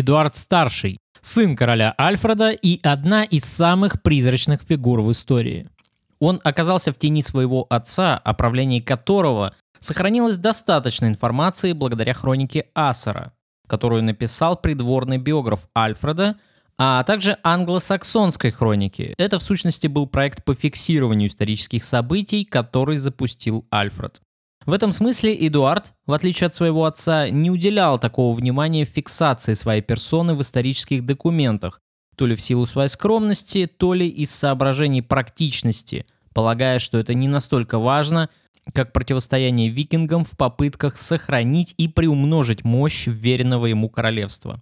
Эдуард Старший, сын короля Альфреда и одна из самых призрачных фигур в истории. Он оказался в тени своего отца, о правлении которого сохранилось достаточно информации благодаря хронике Ассера, которую написал придворный биограф Альфреда, а также англосаксонской хроники. Это в сущности был проект по фиксированию исторических событий, который запустил Альфред. В этом смысле Эдуард, в отличие от своего отца, не уделял такого внимания фиксации своей персоны в исторических документах, то ли в силу своей скромности, то ли из соображений практичности, полагая, что это не настолько важно, как противостояние викингам в попытках сохранить и приумножить мощь веренного ему королевства.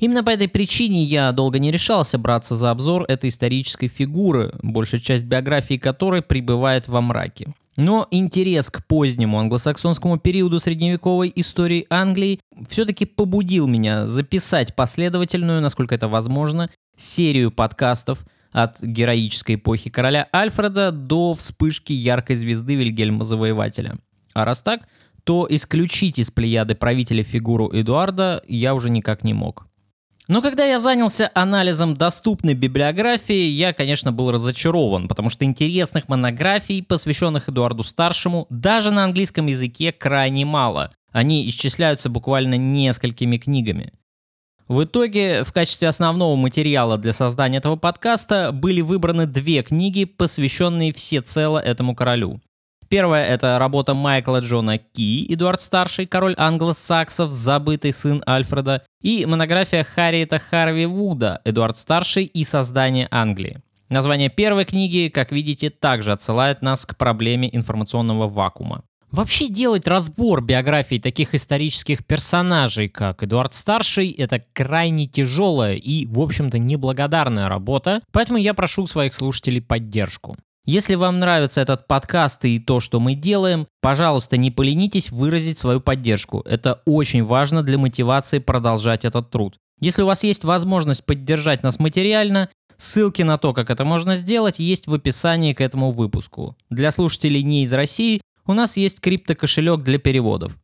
Именно по этой причине я долго не решался браться за обзор этой исторической фигуры, большая часть биографии которой пребывает во мраке. Но интерес к позднему англосаксонскому периоду средневековой истории Англии все-таки побудил меня записать последовательную, насколько это возможно, серию подкастов от героической эпохи короля Альфреда до вспышки яркой звезды Вильгельма Завоевателя. А раз так, то исключить из плеяды правителя фигуру Эдуарда я уже никак не мог. Но когда я занялся анализом доступной библиографии, я, конечно, был разочарован, потому что интересных монографий, посвященных Эдуарду Старшему, даже на английском языке крайне мало. Они исчисляются буквально несколькими книгами. В итоге, в качестве основного материала для создания этого подкаста были выбраны две книги, посвященные всецело этому королю. Первая — это работа Майкла Джона Ки, Эдуард Старший, король англосаксов, забытый сын Альфреда, и монография Харриета Харви Вуда, Эдуард Старший и создание Англии. Название первой книги, как видите, также отсылает нас к проблеме информационного вакуума. Вообще делать разбор биографий таких исторических персонажей, как Эдуард Старший, это крайне тяжелая и, в общем-то, неблагодарная работа, поэтому я прошу своих слушателей поддержку. Если вам нравится этот подкаст и то, что мы делаем, пожалуйста, не поленитесь выразить свою поддержку. Это очень важно для мотивации продолжать этот труд. Если у вас есть возможность поддержать нас материально, ссылки на то, как это можно сделать, есть в описании к этому выпуску. Для слушателей не из России у нас есть криптокошелек для переводов.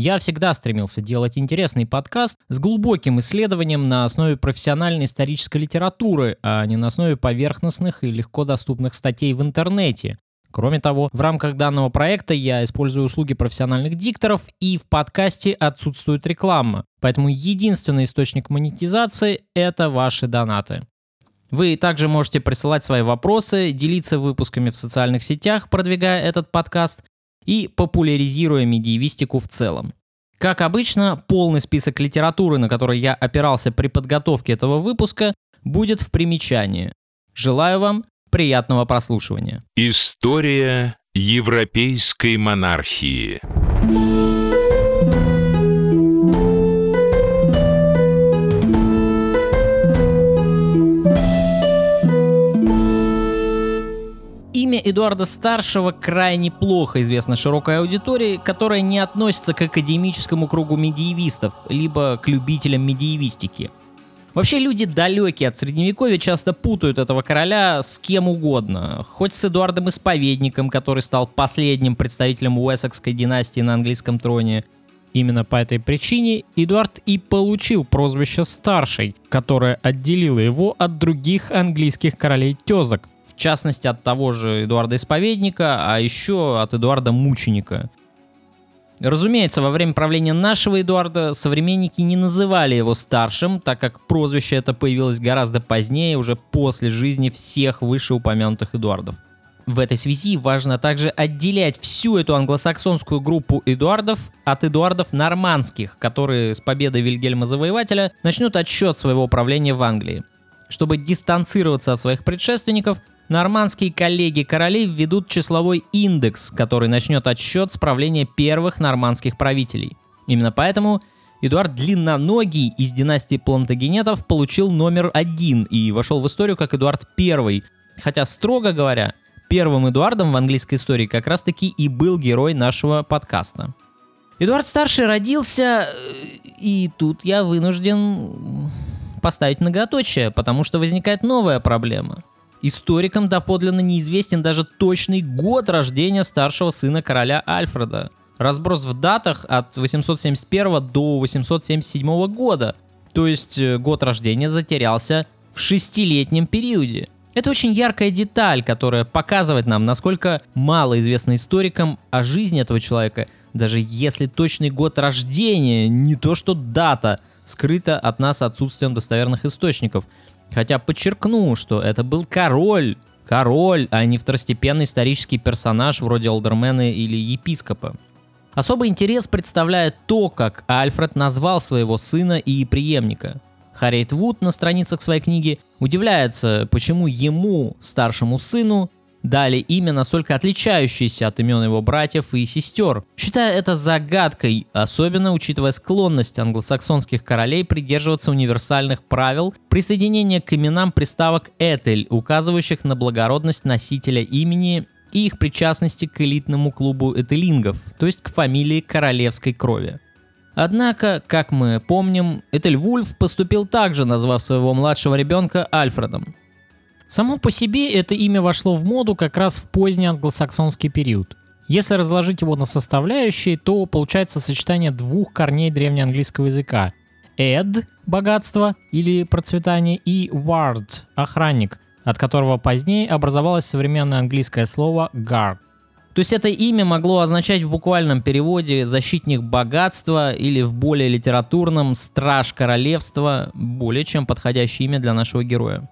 Я всегда стремился делать интересный подкаст с глубоким исследованием на основе профессиональной исторической литературы, а не на основе поверхностных и легко доступных статей в интернете. Кроме того, в рамках данного проекта я использую услуги профессиональных дикторов, и в подкасте отсутствует реклама. Поэтому единственный источник монетизации – это ваши донаты. Вы также можете присылать свои вопросы, делиться выпусками в социальных сетях, продвигая этот подкаст, и популяризируя медиевистику в целом. Как обычно, полный список литературы, на который я опирался при подготовке этого выпуска, будет в примечании. Желаю вам приятного прослушивания. История европейской монархии. Имя Эдуарда Старшего крайне плохо известно широкой аудитории, которая не относится к академическому кругу медиевистов, либо к любителям медиевистики. Вообще люди далекие от средневековья часто путают этого короля с кем угодно. Хоть с Эдуардом Исповедником, который стал последним представителем Уэссекской династии на английском троне. Именно по этой причине Эдуард и получил прозвище «Старший», которое отделило его от других английских королей-тезок, в частности от того же Эдуарда Исповедника, а еще от Эдуарда Мученика. Разумеется, во время правления нашего Эдуарда современники не называли его старшим, так как прозвище это появилось гораздо позднее, уже после жизни всех вышеупомянутых Эдуардов. В этой связи важно также отделять всю эту англосаксонскую группу Эдуардов от Эдуардов нормандских, которые с победой Вильгельма Завоевателя начнут отсчет своего правления в Англии. Чтобы дистанцироваться от своих предшественников, Нормандские коллеги королей введут числовой индекс, который начнет отсчет с правления первых нормандских правителей. Именно поэтому Эдуард Длинноногий из династии Плантагенетов получил номер один и вошел в историю как Эдуард I. Хотя, строго говоря, первым Эдуардом в английской истории как раз-таки и был герой нашего подкаста. Эдуард Старший родился, э, и тут я вынужден поставить многоточие, потому что возникает новая проблема – Историкам доподлинно неизвестен даже точный год рождения старшего сына короля Альфреда. Разброс в датах от 871 до 877 года. То есть э, год рождения затерялся в шестилетнем периоде. Это очень яркая деталь, которая показывает нам, насколько мало известно историкам о жизни этого человека, даже если точный год рождения, не то что дата, скрыта от нас отсутствием достоверных источников. Хотя подчеркну, что это был король, король, а не второстепенный исторический персонаж вроде Олдермена или епископа. Особый интерес представляет то, как Альфред назвал своего сына и преемника. Харриет Вуд на страницах своей книги удивляется, почему ему, старшему сыну, дали имя, настолько отличающееся от имен его братьев и сестер, считая это загадкой, особенно учитывая склонность англосаксонских королей придерживаться универсальных правил присоединения к именам приставок «этель», указывающих на благородность носителя имени и их причастности к элитному клубу этелингов, то есть к фамилии королевской крови. Однако, как мы помним, Этель Вульф поступил также, назвав своего младшего ребенка Альфредом. Само по себе это имя вошло в моду как раз в поздний англосаксонский период. Если разложить его на составляющие, то получается сочетание двух корней древнеанглийского языка. Эд – богатство или процветание, и ward – охранник, от которого позднее образовалось современное английское слово guard. То есть это имя могло означать в буквальном переводе «защитник богатства» или в более литературном «страж королевства», более чем подходящее имя для нашего героя.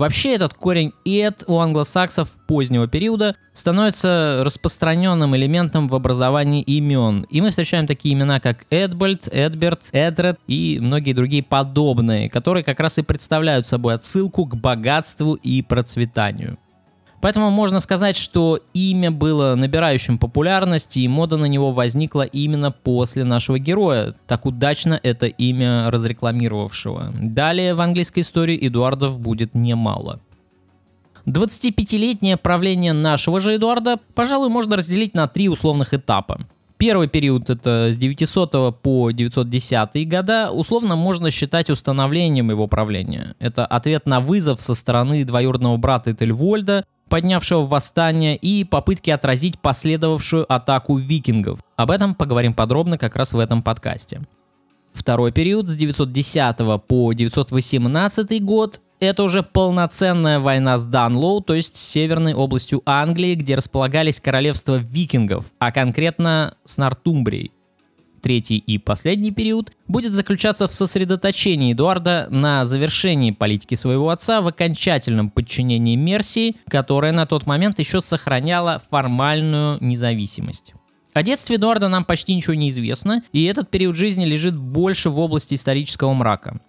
Вообще этот корень «эд» у англосаксов позднего периода становится распространенным элементом в образовании имен. И мы встречаем такие имена, как Эдбальд, Эдберт, Эдред и многие другие подобные, которые как раз и представляют собой отсылку к богатству и процветанию. Поэтому можно сказать, что имя было набирающим популярность, и мода на него возникла именно после нашего героя, так удачно это имя разрекламировавшего. Далее в английской истории Эдуардов будет немало. 25-летнее правление нашего же Эдуарда, пожалуй, можно разделить на три условных этапа. Первый период, это с 900 по 910 года, условно можно считать установлением его правления. Это ответ на вызов со стороны двоюродного брата Этельвольда, поднявшего восстание, и попытки отразить последовавшую атаку викингов. Об этом поговорим подробно как раз в этом подкасте. Второй период с 910 по 918 год это уже полноценная война с Данлоу, то есть с северной областью Англии, где располагались королевства викингов, а конкретно с Нортумбрией. Третий и последний период будет заключаться в сосредоточении Эдуарда на завершении политики своего отца в окончательном подчинении Мерсии, которая на тот момент еще сохраняла формальную независимость. О детстве Эдуарда нам почти ничего не известно, и этот период жизни лежит больше в области исторического мрака.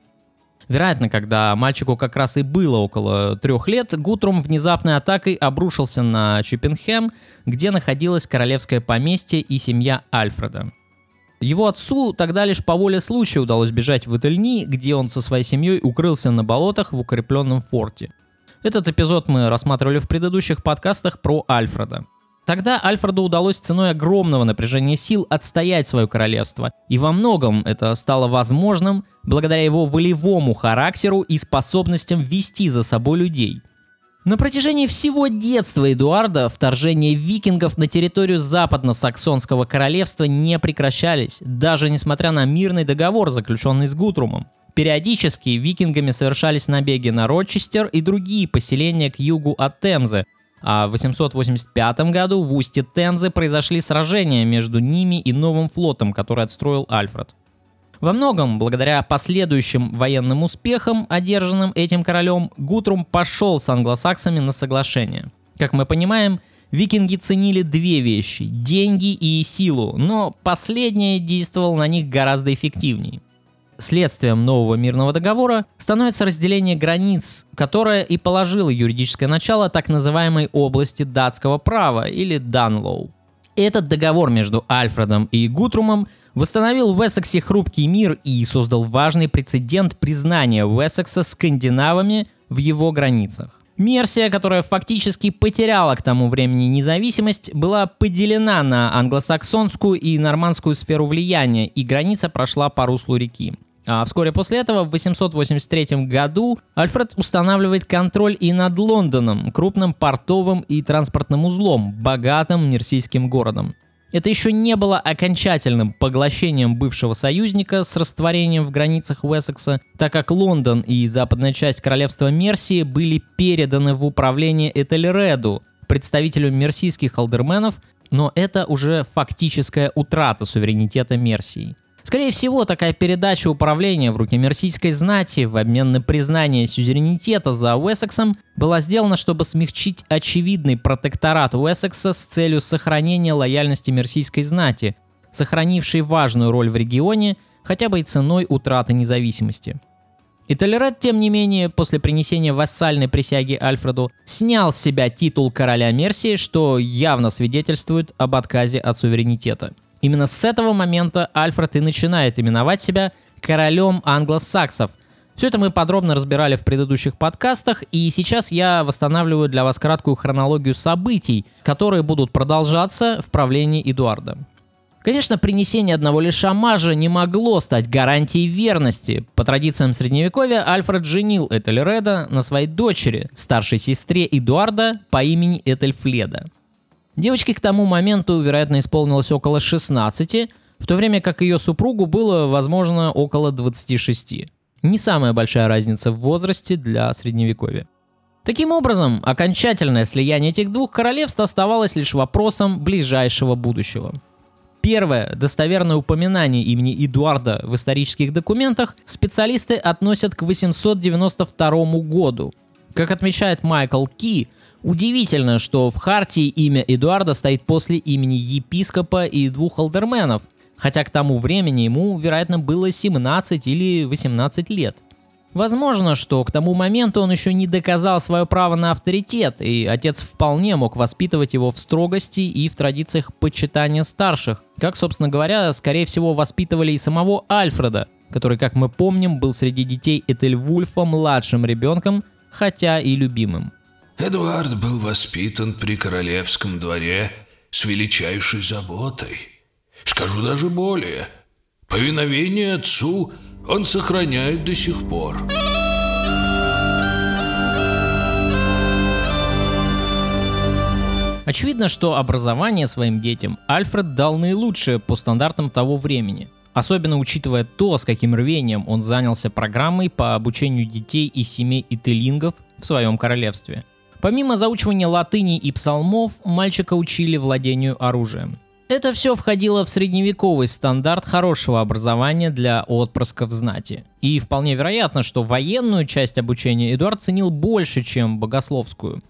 Вероятно, когда мальчику как раз и было около трех лет, Гутрум внезапной атакой обрушился на Чиппенхэм, где находилось королевское поместье и семья Альфреда. Его отцу тогда лишь по воле случая удалось бежать в Этельни, где он со своей семьей укрылся на болотах в укрепленном форте. Этот эпизод мы рассматривали в предыдущих подкастах про Альфреда. Тогда Альфреду удалось ценой огромного напряжения сил отстоять свое королевство, и во многом это стало возможным благодаря его волевому характеру и способностям вести за собой людей – на протяжении всего детства Эдуарда вторжения викингов на территорию западно-саксонского королевства не прекращались, даже несмотря на мирный договор, заключенный с Гутрумом. Периодически викингами совершались набеги на Рочестер и другие поселения к югу от Темзы, а в 885 году в устье Темзы произошли сражения между ними и новым флотом, который отстроил Альфред. Во многом, благодаря последующим военным успехам, одержанным этим королем, Гутрум пошел с англосаксами на соглашение. Как мы понимаем, викинги ценили две вещи – деньги и силу, но последнее действовало на них гораздо эффективнее. Следствием нового мирного договора становится разделение границ, которое и положило юридическое начало так называемой области датского права или Данлоу. Этот договор между Альфредом и Гутрумом – восстановил в Эссексе хрупкий мир и создал важный прецедент признания Уэссекса скандинавами в его границах. Мерсия, которая фактически потеряла к тому времени независимость, была поделена на англосаксонскую и нормандскую сферу влияния, и граница прошла по руслу реки. А вскоре после этого, в 883 году, Альфред устанавливает контроль и над Лондоном, крупным портовым и транспортным узлом, богатым мерсийским городом. Это еще не было окончательным поглощением бывшего союзника с растворением в границах Уэссекса, так как Лондон и западная часть королевства Мерсии были переданы в управление Этельреду, представителю мерсийских алдерменов, но это уже фактическая утрата суверенитета Мерсии. Скорее всего, такая передача управления в руки мерсийской знати в обмен на признание сюзеренитета за Уэссексом была сделана, чтобы смягчить очевидный протекторат Уэссекса с целью сохранения лояльности мерсийской знати, сохранившей важную роль в регионе, хотя бы и ценой утраты независимости. И Толерет, тем не менее, после принесения вассальной присяги Альфреду, снял с себя титул короля Мерсии, что явно свидетельствует об отказе от суверенитета – Именно с этого момента Альфред и начинает именовать себя королем англосаксов. Все это мы подробно разбирали в предыдущих подкастах, и сейчас я восстанавливаю для вас краткую хронологию событий, которые будут продолжаться в правлении Эдуарда. Конечно, принесение одного лишь амажа не могло стать гарантией верности. По традициям Средневековья Альфред женил Этельреда на своей дочери, старшей сестре Эдуарда по имени Этельфледа. Девочке к тому моменту, вероятно, исполнилось около 16, в то время как ее супругу было, возможно, около 26. Не самая большая разница в возрасте для средневековья. Таким образом, окончательное слияние этих двух королевств оставалось лишь вопросом ближайшего будущего. Первое достоверное упоминание имени Эдуарда в исторических документах специалисты относят к 892 году. Как отмечает Майкл Ки, Удивительно, что в Хартии имя Эдуарда стоит после имени епископа и двух алдерменов, хотя к тому времени ему, вероятно, было 17 или 18 лет. Возможно, что к тому моменту он еще не доказал свое право на авторитет, и отец вполне мог воспитывать его в строгости и в традициях почитания старших, как, собственно говоря, скорее всего, воспитывали и самого Альфреда, который, как мы помним, был среди детей Этельвульфа младшим ребенком, хотя и любимым. Эдуард был воспитан при королевском дворе с величайшей заботой. Скажу даже более. Повиновение отцу он сохраняет до сих пор. Очевидно, что образование своим детям Альфред дал наилучшее по стандартам того времени. Особенно учитывая то, с каким рвением он занялся программой по обучению детей из семей ителингов в своем королевстве – Помимо заучивания латыни и псалмов, мальчика учили владению оружием. Это все входило в средневековый стандарт хорошего образования для отпрысков знати. И вполне вероятно, что военную часть обучения Эдуард ценил больше, чем богословскую.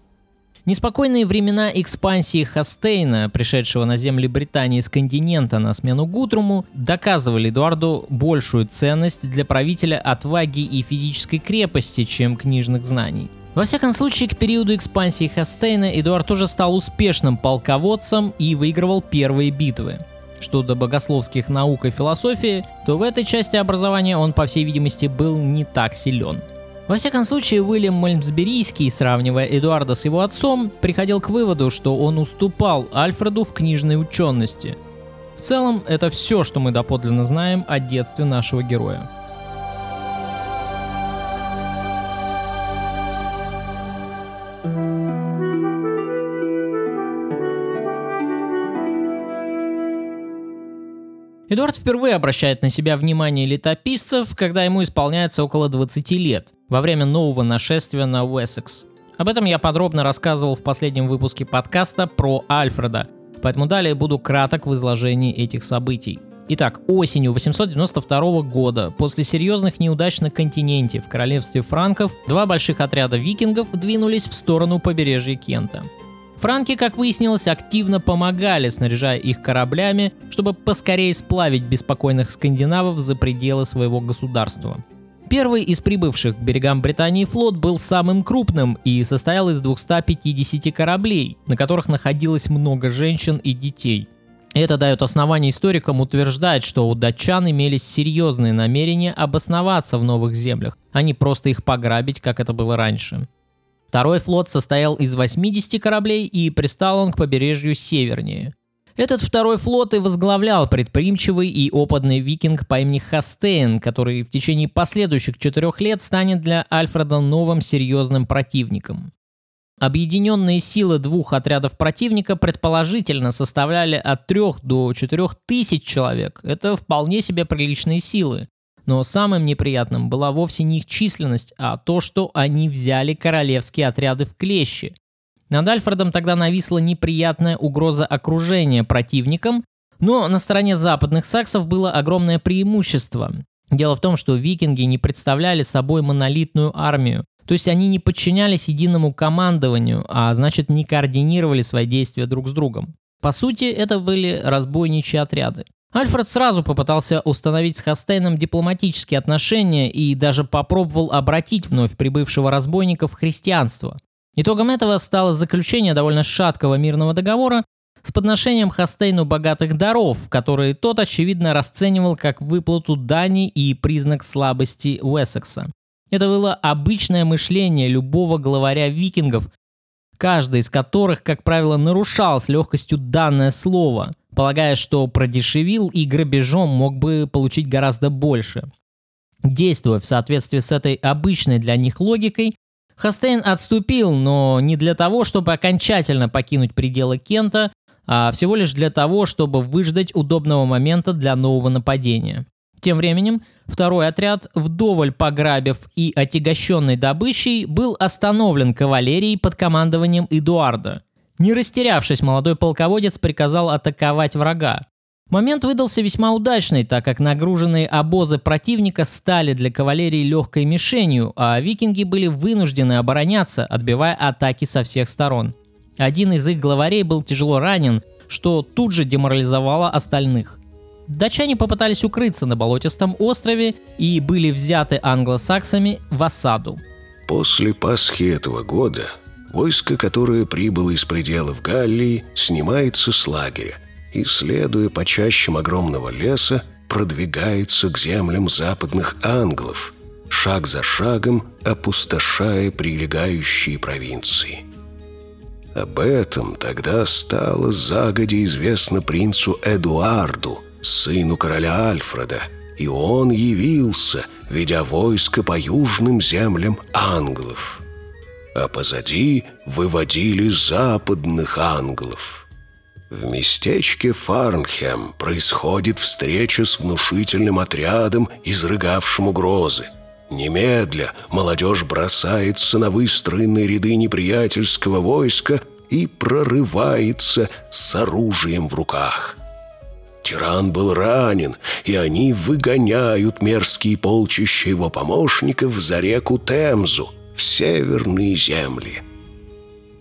Неспокойные времена экспансии Хастейна, пришедшего на земли Британии с континента на смену Гутруму, доказывали Эдуарду большую ценность для правителя отваги и физической крепости, чем книжных знаний – во всяком случае, к периоду экспансии Хастейна Эдуард тоже стал успешным полководцем и выигрывал первые битвы. Что до богословских наук и философии, то в этой части образования он, по всей видимости, был не так силен. Во всяком случае, Уильям Мальмсберийский, сравнивая Эдуарда с его отцом, приходил к выводу, что он уступал Альфреду в книжной учености. В целом, это все, что мы доподлинно знаем о детстве нашего героя. Эдуард впервые обращает на себя внимание летописцев, когда ему исполняется около 20 лет, во время нового нашествия на Уэссекс. Об этом я подробно рассказывал в последнем выпуске подкаста про Альфреда, поэтому далее буду краток в изложении этих событий. Итак, осенью 892 года, после серьезных неудач на континенте в королевстве франков, два больших отряда викингов двинулись в сторону побережья Кента. Франки, как выяснилось, активно помогали, снаряжая их кораблями, чтобы поскорее сплавить беспокойных скандинавов за пределы своего государства. Первый из прибывших к берегам Британии флот был самым крупным и состоял из 250 кораблей, на которых находилось много женщин и детей. Это дает основание историкам утверждать, что у датчан имелись серьезные намерения обосноваться в новых землях, а не просто их пограбить, как это было раньше. Второй флот состоял из 80 кораблей и пристал он к побережью севернее. Этот второй флот и возглавлял предприимчивый и опытный викинг по имени Хастейн, который в течение последующих четырех лет станет для Альфреда новым серьезным противником. Объединенные силы двух отрядов противника предположительно составляли от 3 до 4 тысяч человек. Это вполне себе приличные силы. Но самым неприятным была вовсе не их численность, а то, что они взяли королевские отряды в клещи. Над Альфредом тогда нависла неприятная угроза окружения противником, но на стороне западных саксов было огромное преимущество. Дело в том, что викинги не представляли собой монолитную армию. То есть они не подчинялись единому командованию, а значит не координировали свои действия друг с другом. По сути, это были разбойничьи отряды. Альфред сразу попытался установить с Хастейном дипломатические отношения и даже попробовал обратить вновь прибывшего разбойника в христианство. Итогом этого стало заключение довольно шаткого мирного договора с подношением Хастейну богатых даров, которые тот, очевидно, расценивал как выплату дани и признак слабости Уэссекса. Это было обычное мышление любого главаря викингов, каждый из которых, как правило, нарушал с легкостью данное слово, полагая, что продешевил и грабежом мог бы получить гораздо больше. Действуя в соответствии с этой обычной для них логикой, Хастейн отступил, но не для того, чтобы окончательно покинуть пределы Кента, а всего лишь для того, чтобы выждать удобного момента для нового нападения. Тем временем второй отряд, вдоволь пограбив и отягощенный добычей, был остановлен кавалерией под командованием Эдуарда. Не растерявшись, молодой полководец приказал атаковать врага. Момент выдался весьма удачный, так как нагруженные обозы противника стали для кавалерии легкой мишенью, а викинги были вынуждены обороняться, отбивая атаки со всех сторон. Один из их главарей был тяжело ранен, что тут же деморализовало остальных. Датчане попытались укрыться на болотистом острове и были взяты англосаксами в осаду. После Пасхи этого года войско, которое прибыло из пределов Галлии, снимается с лагеря и, следуя по чащам огромного леса, продвигается к землям западных англов, шаг за шагом опустошая прилегающие провинции. Об этом тогда стало загодя известно принцу Эдуарду – сыну короля Альфреда, и он явился, ведя войско по южным землям англов. А позади выводили западных англов. В местечке Фарнхем происходит встреча с внушительным отрядом, изрыгавшим угрозы. Немедля молодежь бросается на выстроенные ряды неприятельского войска и прорывается с оружием в руках – Тиран был ранен, и они выгоняют мерзкие полчища его помощников за реку Темзу, северные земли.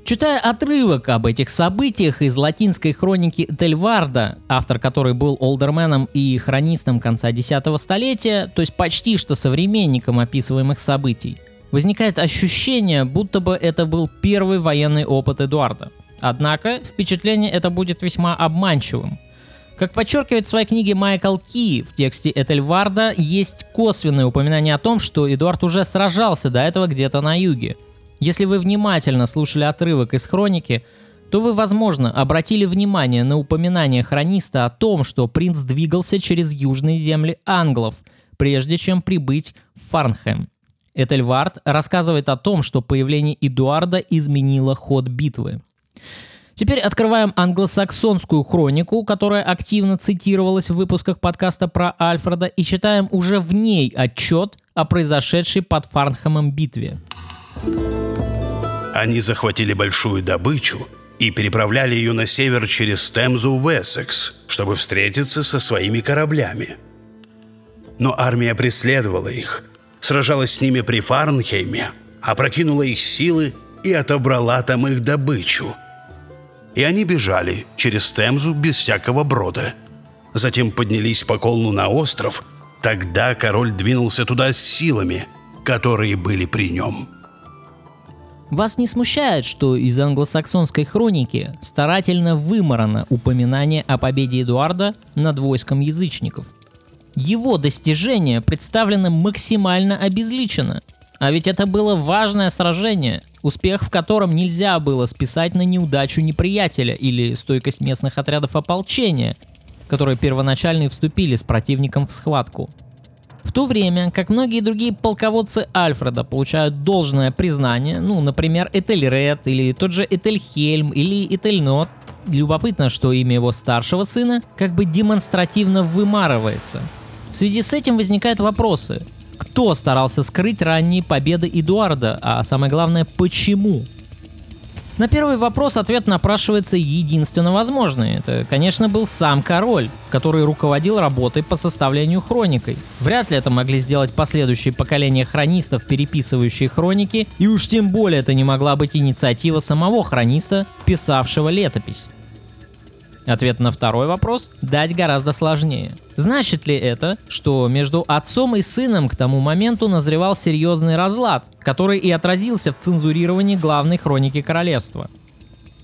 Читая отрывок об этих событиях из латинской хроники Тельварда, автор которой был олдерменом и хронистом конца X столетия, то есть почти что современником описываемых событий, возникает ощущение, будто бы это был первый военный опыт Эдуарда. Однако впечатление это будет весьма обманчивым – как подчеркивает в своей книге Майкл Ки, в тексте Этельварда есть косвенное упоминание о том, что Эдуард уже сражался до этого где-то на юге. Если вы внимательно слушали отрывок из хроники, то вы, возможно, обратили внимание на упоминание хрониста о том, что принц двигался через южные земли англов, прежде чем прибыть в Фарнхэм. Этельвард рассказывает о том, что появление Эдуарда изменило ход битвы. Теперь открываем англосаксонскую хронику, которая активно цитировалась в выпусках подкаста про Альфреда, и читаем уже в ней отчет о произошедшей под Фарнхэмом битве. Они захватили большую добычу и переправляли ее на север через Темзу в Эссекс, чтобы встретиться со своими кораблями. Но армия преследовала их, сражалась с ними при Фарнхейме, опрокинула их силы и отобрала там их добычу – и они бежали через Темзу без всякого брода. Затем поднялись по Колну на остров. Тогда король двинулся туда с силами, которые были при нем. Вас не смущает, что из англосаксонской хроники старательно выморано упоминание о победе Эдуарда над войском язычников? Его достижение представлено максимально обезличено – а ведь это было важное сражение, успех в котором нельзя было списать на неудачу неприятеля или стойкость местных отрядов ополчения, которые первоначально вступили с противником в схватку. В то время, как многие другие полководцы Альфреда получают должное признание, ну, например, Этельред или тот же Этельхельм или Этельнот, любопытно, что имя его старшего сына как бы демонстративно вымарывается. В связи с этим возникают вопросы. Кто старался скрыть ранние победы Эдуарда, а самое главное, почему? На первый вопрос ответ напрашивается единственно возможный. Это, конечно, был сам король, который руководил работой по составлению хроникой. Вряд ли это могли сделать последующие поколения хронистов, переписывающие хроники, и уж тем более это не могла быть инициатива самого хрониста, писавшего летопись. Ответ на второй вопрос дать гораздо сложнее. Значит ли это, что между отцом и сыном к тому моменту назревал серьезный разлад, который и отразился в цензурировании главной хроники королевства?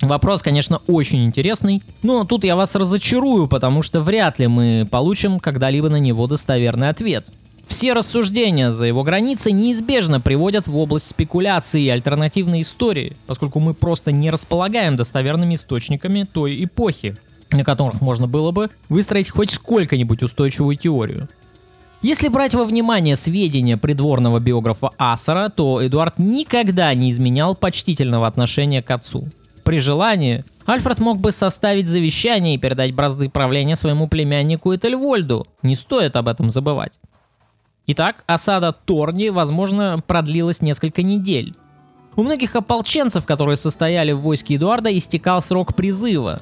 Вопрос, конечно, очень интересный, но тут я вас разочарую, потому что вряд ли мы получим когда-либо на него достоверный ответ. Все рассуждения за его границей неизбежно приводят в область спекуляции и альтернативной истории, поскольку мы просто не располагаем достоверными источниками той эпохи на которых можно было бы выстроить хоть сколько-нибудь устойчивую теорию. Если брать во внимание сведения придворного биографа Асара, то Эдуард никогда не изменял почтительного отношения к отцу. При желании Альфред мог бы составить завещание и передать бразды правления своему племяннику Этельвольду. Не стоит об этом забывать. Итак, осада Торни, возможно, продлилась несколько недель. У многих ополченцев, которые состояли в войске Эдуарда, истекал срок призыва,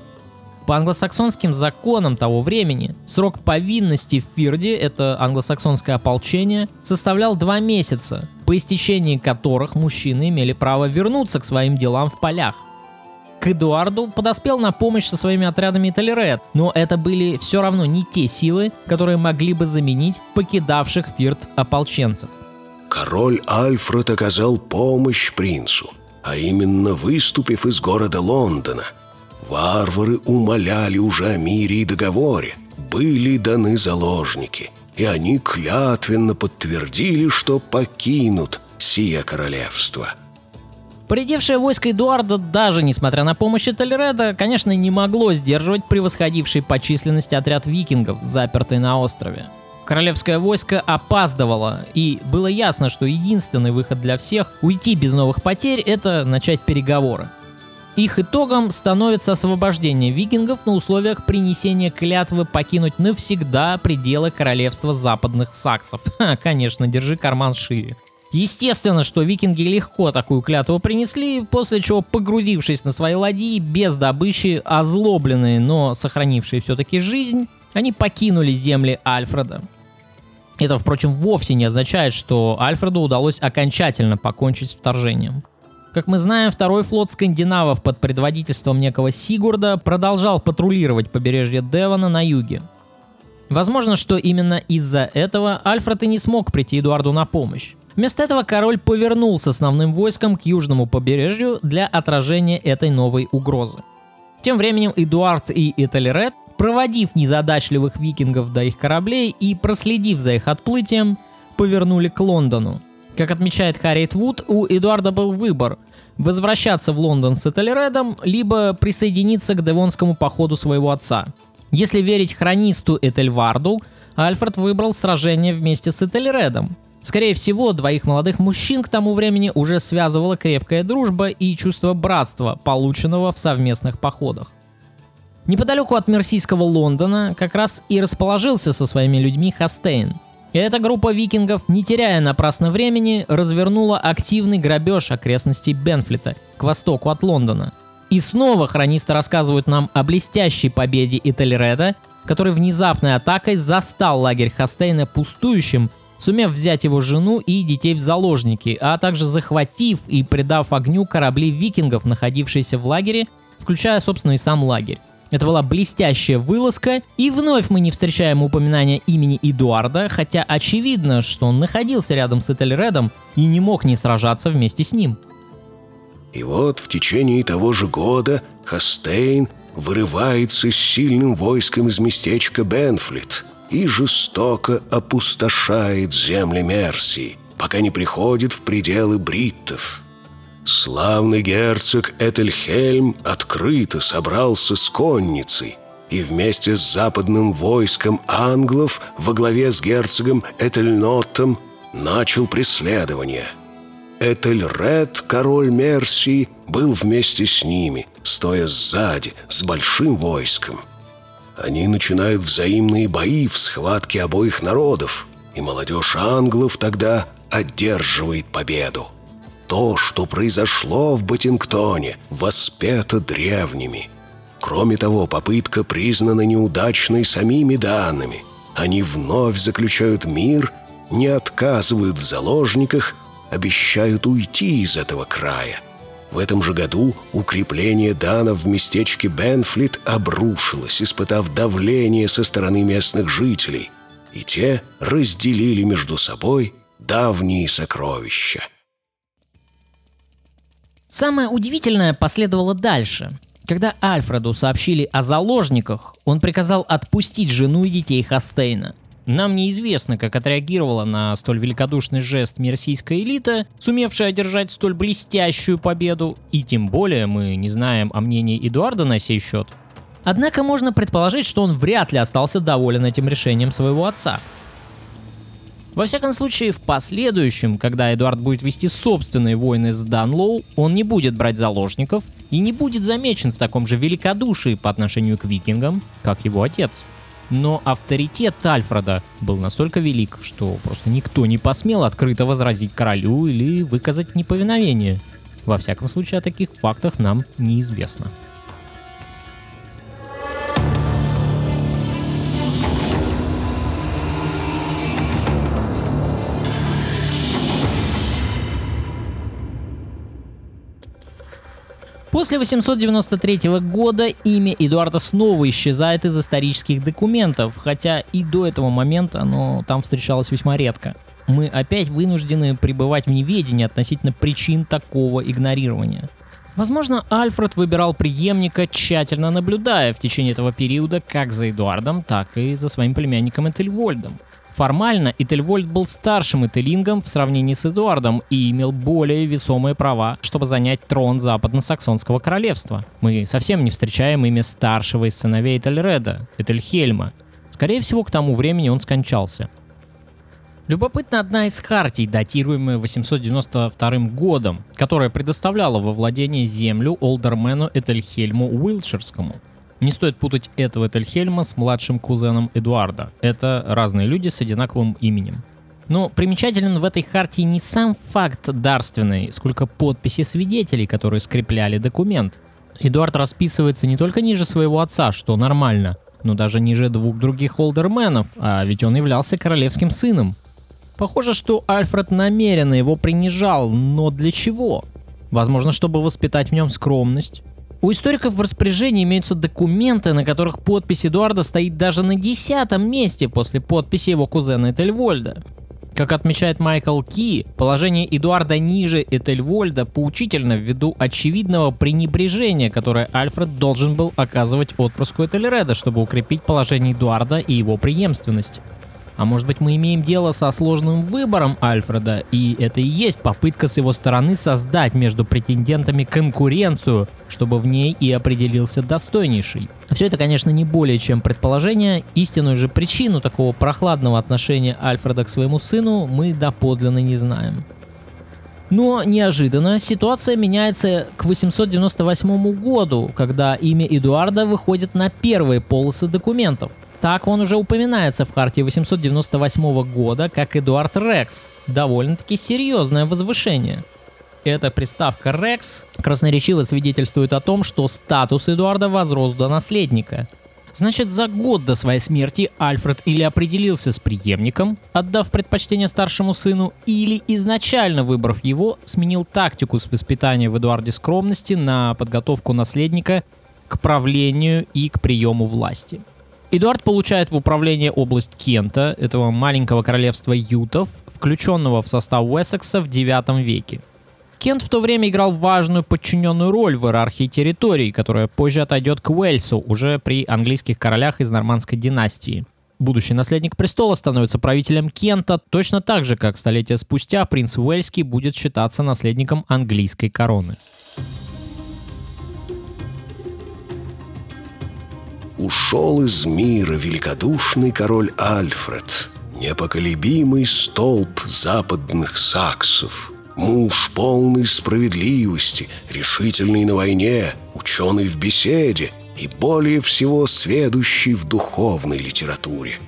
по англосаксонским законам того времени срок повинности в Фирде, это англосаксонское ополчение, составлял два месяца, по истечении которых мужчины имели право вернуться к своим делам в полях. К Эдуарду подоспел на помощь со своими отрядами Толерет, но это были все равно не те силы, которые могли бы заменить покидавших Фирд ополченцев. Король Альфред оказал помощь принцу, а именно выступив из города Лондона – Варвары умоляли уже о мире и договоре. Были даны заложники, и они клятвенно подтвердили, что покинут сие королевство. Поредевшее войско Эдуарда, даже несмотря на помощь Этельреда, конечно, не могло сдерживать превосходивший по численности отряд викингов, запертый на острове. Королевское войско опаздывало, и было ясно, что единственный выход для всех уйти без новых потерь – это начать переговоры. Их итогом становится освобождение викингов на условиях принесения клятвы покинуть навсегда пределы королевства западных саксов. Ха, конечно, держи карман шире. Естественно, что викинги легко такую клятву принесли, после чего, погрузившись на свои ладьи, без добычи, озлобленные, но сохранившие все-таки жизнь, они покинули земли Альфреда. Это, впрочем, вовсе не означает, что Альфреду удалось окончательно покончить с вторжением. Как мы знаем, второй флот скандинавов под предводительством некого Сигурда продолжал патрулировать побережье Девона на юге. Возможно, что именно из-за этого Альфред и не смог прийти Эдуарду на помощь. Вместо этого король повернул с основным войском к южному побережью для отражения этой новой угрозы. Тем временем Эдуард и Этельред, проводив незадачливых викингов до их кораблей и проследив за их отплытием, повернули к Лондону. Как отмечает Харриет Вуд, у Эдуарда был выбор – возвращаться в Лондон с Этельредом, либо присоединиться к девонскому походу своего отца. Если верить хронисту Этельварду, Альфред выбрал сражение вместе с Этельредом. Скорее всего, двоих молодых мужчин к тому времени уже связывала крепкая дружба и чувство братства, полученного в совместных походах. Неподалеку от Мерсийского Лондона как раз и расположился со своими людьми Хастейн – эта группа викингов, не теряя напрасно времени, развернула активный грабеж окрестностей Бенфлита к востоку от Лондона. И снова хронисты рассказывают нам о блестящей победе Этельреда, который внезапной атакой застал лагерь Хастейна пустующим, сумев взять его жену и детей в заложники, а также захватив и придав огню корабли викингов, находившиеся в лагере, включая, собственно, и сам лагерь. Это была блестящая вылазка, и вновь мы не встречаем упоминания имени Эдуарда, хотя очевидно, что он находился рядом с Этельредом и не мог не сражаться вместе с ним. И вот в течение того же года Хастейн вырывается с сильным войском из местечка Бенфлит и жестоко опустошает земли Мерсии, пока не приходит в пределы бриттов – Славный герцог Этельхельм открыто собрался с конницей и вместе с западным войском англов во главе с герцогом Этельнотом начал преследование. Этельред, король Мерсии, был вместе с ними, стоя сзади, с большим войском. Они начинают взаимные бои в схватке обоих народов, и молодежь англов тогда одерживает победу. То, что произошло в Баттингтоне, воспето древними. Кроме того, попытка признана неудачной самими данными. Они вновь заключают мир, не отказывают в заложниках, обещают уйти из этого края. В этом же году укрепление данов в местечке Бенфлит обрушилось, испытав давление со стороны местных жителей, и те разделили между собой давние сокровища. Самое удивительное последовало дальше. Когда Альфреду сообщили о заложниках, он приказал отпустить жену и детей Хастейна. Нам неизвестно, как отреагировала на столь великодушный жест мерсийская элита, сумевшая одержать столь блестящую победу, и тем более мы не знаем о мнении Эдуарда на сей счет. Однако можно предположить, что он вряд ли остался доволен этим решением своего отца. Во всяком случае, в последующем, когда Эдуард будет вести собственные войны с Данлоу, он не будет брать заложников и не будет замечен в таком же великодушии по отношению к викингам, как его отец. Но авторитет Альфреда был настолько велик, что просто никто не посмел открыто возразить королю или выказать неповиновение. Во всяком случае, о таких фактах нам неизвестно. После 893 года имя Эдуарда снова исчезает из исторических документов, хотя и до этого момента оно там встречалось весьма редко. Мы опять вынуждены пребывать в неведении относительно причин такого игнорирования. Возможно, Альфред выбирал преемника, тщательно наблюдая в течение этого периода как за Эдуардом, так и за своим племянником Этельвольдом. Формально Этельвольд был старшим Этелингом в сравнении с Эдуардом и имел более весомые права, чтобы занять трон западно-саксонского королевства. Мы совсем не встречаем имя старшего из сыновей Этельреда, Этельхельма. Скорее всего, к тому времени он скончался. Любопытна одна из хартий, датируемая 892 годом, которая предоставляла во владение землю Олдермену Этельхельму Уилтширскому – не стоит путать этого Этельхельма с младшим кузеном Эдуарда. Это разные люди с одинаковым именем. Но примечателен в этой хартии не сам факт дарственный, сколько подписи свидетелей, которые скрепляли документ. Эдуард расписывается не только ниже своего отца, что нормально, но даже ниже двух других олдерменов, а ведь он являлся королевским сыном. Похоже, что Альфред намеренно его принижал, но для чего? Возможно, чтобы воспитать в нем скромность, у историков в распоряжении имеются документы, на которых подпись Эдуарда стоит даже на десятом месте после подписи его кузена Этельвольда. Как отмечает Майкл Ки, положение Эдуарда ниже Этельвольда поучительно ввиду очевидного пренебрежения, которое Альфред должен был оказывать отпрыску Этельреда, чтобы укрепить положение Эдуарда и его преемственность. А может быть мы имеем дело со сложным выбором Альфреда, и это и есть попытка с его стороны создать между претендентами конкуренцию, чтобы в ней и определился достойнейший. Все это, конечно, не более чем предположение, истинную же причину такого прохладного отношения Альфреда к своему сыну мы доподлинно не знаем. Но неожиданно ситуация меняется к 898 году, когда имя Эдуарда выходит на первые полосы документов. Так он уже упоминается в карте 898 года как Эдуард Рекс. Довольно-таки серьезное возвышение. Эта приставка «Рекс» красноречиво свидетельствует о том, что статус Эдуарда возрос до наследника. Значит, за год до своей смерти Альфред или определился с преемником, отдав предпочтение старшему сыну, или изначально выбрав его, сменил тактику с воспитания в Эдуарде скромности на подготовку наследника к правлению и к приему власти. Эдуард получает в управление область Кента, этого маленького королевства ютов, включенного в состав Уэссекса в IX веке. Кент в то время играл важную подчиненную роль в иерархии территорий, которая позже отойдет к Уэльсу, уже при английских королях из нормандской династии. Будущий наследник престола становится правителем Кента точно так же, как столетия спустя принц Уэльский будет считаться наследником английской короны. Ушел из мира великодушный король Альфред, непоколебимый столб западных саксов, муж полный справедливости, решительный на войне, ученый в беседе и более всего сведущий в духовной литературе.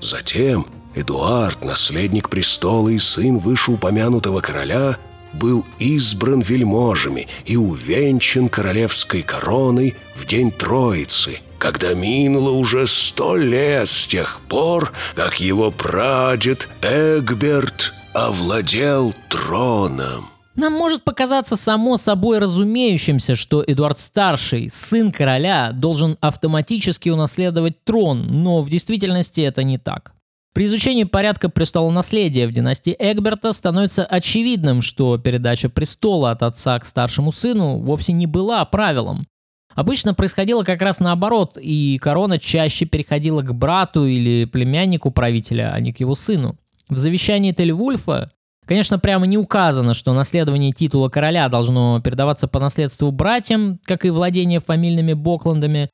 Затем Эдуард, наследник престола и сын вышеупомянутого короля, был избран вельможами и увенчан королевской короной в день Троицы, когда минуло уже сто лет с тех пор, как его прадед Эгберт овладел троном. Нам может показаться само собой разумеющимся, что Эдуард Старший, сын короля, должен автоматически унаследовать трон, но в действительности это не так. При изучении порядка престола наследия в династии Эгберта становится очевидным, что передача престола от отца к старшему сыну вовсе не была правилом. Обычно происходило как раз наоборот, и корона чаще переходила к брату или племяннику правителя, а не к его сыну. В завещании Тельвульфа, конечно, прямо не указано, что наследование титула короля должно передаваться по наследству братьям, как и владение фамильными Бокландами,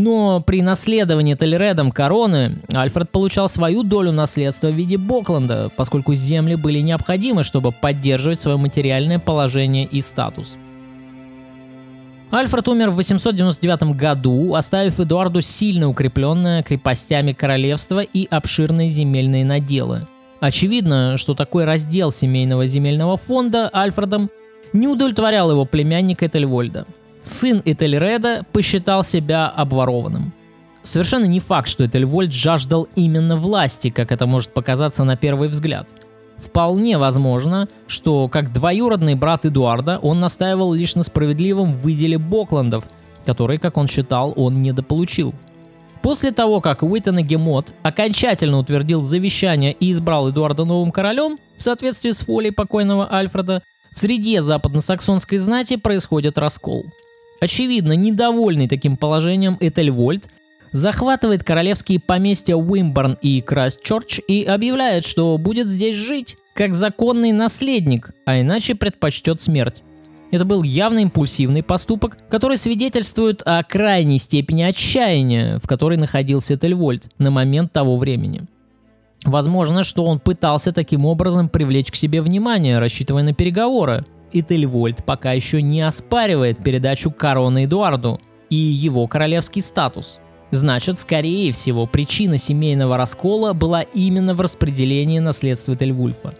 но при наследовании Телередом короны Альфред получал свою долю наследства в виде Бокланда, поскольку земли были необходимы, чтобы поддерживать свое материальное положение и статус. Альфред умер в 899 году, оставив Эдуарду сильно укрепленное крепостями королевство и обширные земельные наделы. Очевидно, что такой раздел семейного земельного фонда Альфредом не удовлетворял его племянника Этельвольда – сын Этельреда посчитал себя обворованным. Совершенно не факт, что Этельвольд жаждал именно власти, как это может показаться на первый взгляд. Вполне возможно, что как двоюродный брат Эдуарда он настаивал лишь на справедливом выделе Бокландов, который, как он считал, он недополучил. После того, как Уиттен Гемот окончательно утвердил завещание и избрал Эдуарда новым королем, в соответствии с волей покойного Альфреда, в среде западно-саксонской знати происходит раскол – Очевидно, недовольный таким положением Этельвольд захватывает королевские поместья Уимборн и Крайстчерч и объявляет, что будет здесь жить как законный наследник, а иначе предпочтет смерть. Это был явно импульсивный поступок, который свидетельствует о крайней степени отчаяния, в которой находился Этельвольд на момент того времени. Возможно, что он пытался таким образом привлечь к себе внимание, рассчитывая на переговоры, и Тельвольд пока еще не оспаривает передачу короны Эдуарду и его королевский статус. Значит, скорее всего, причина семейного раскола была именно в распределении наследства Тельвульфа.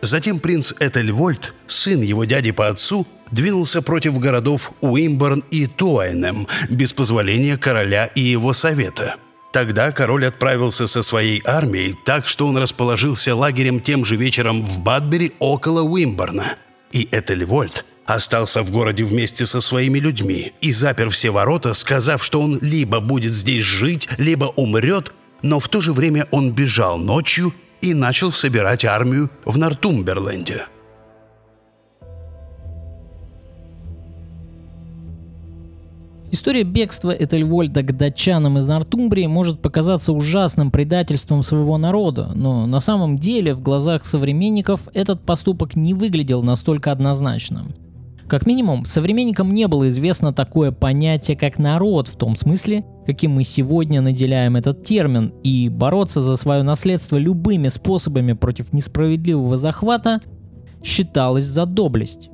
Затем принц Этельвольд, сын его дяди по отцу, двинулся против городов Уимборн и Туайнем без позволения короля и его совета. Тогда король отправился со своей армией так, что он расположился лагерем тем же вечером в Бадбери около Уимборна – и Этельвольд остался в городе вместе со своими людьми и запер все ворота, сказав, что он либо будет здесь жить, либо умрет, но в то же время он бежал ночью и начал собирать армию в Нортумберленде. История бегства Этельвольда к датчанам из Нортумбрии может показаться ужасным предательством своего народа, но на самом деле в глазах современников этот поступок не выглядел настолько однозначно. Как минимум, современникам не было известно такое понятие, как народ, в том смысле, каким мы сегодня наделяем этот термин, и бороться за свое наследство любыми способами против несправедливого захвата считалось за доблесть.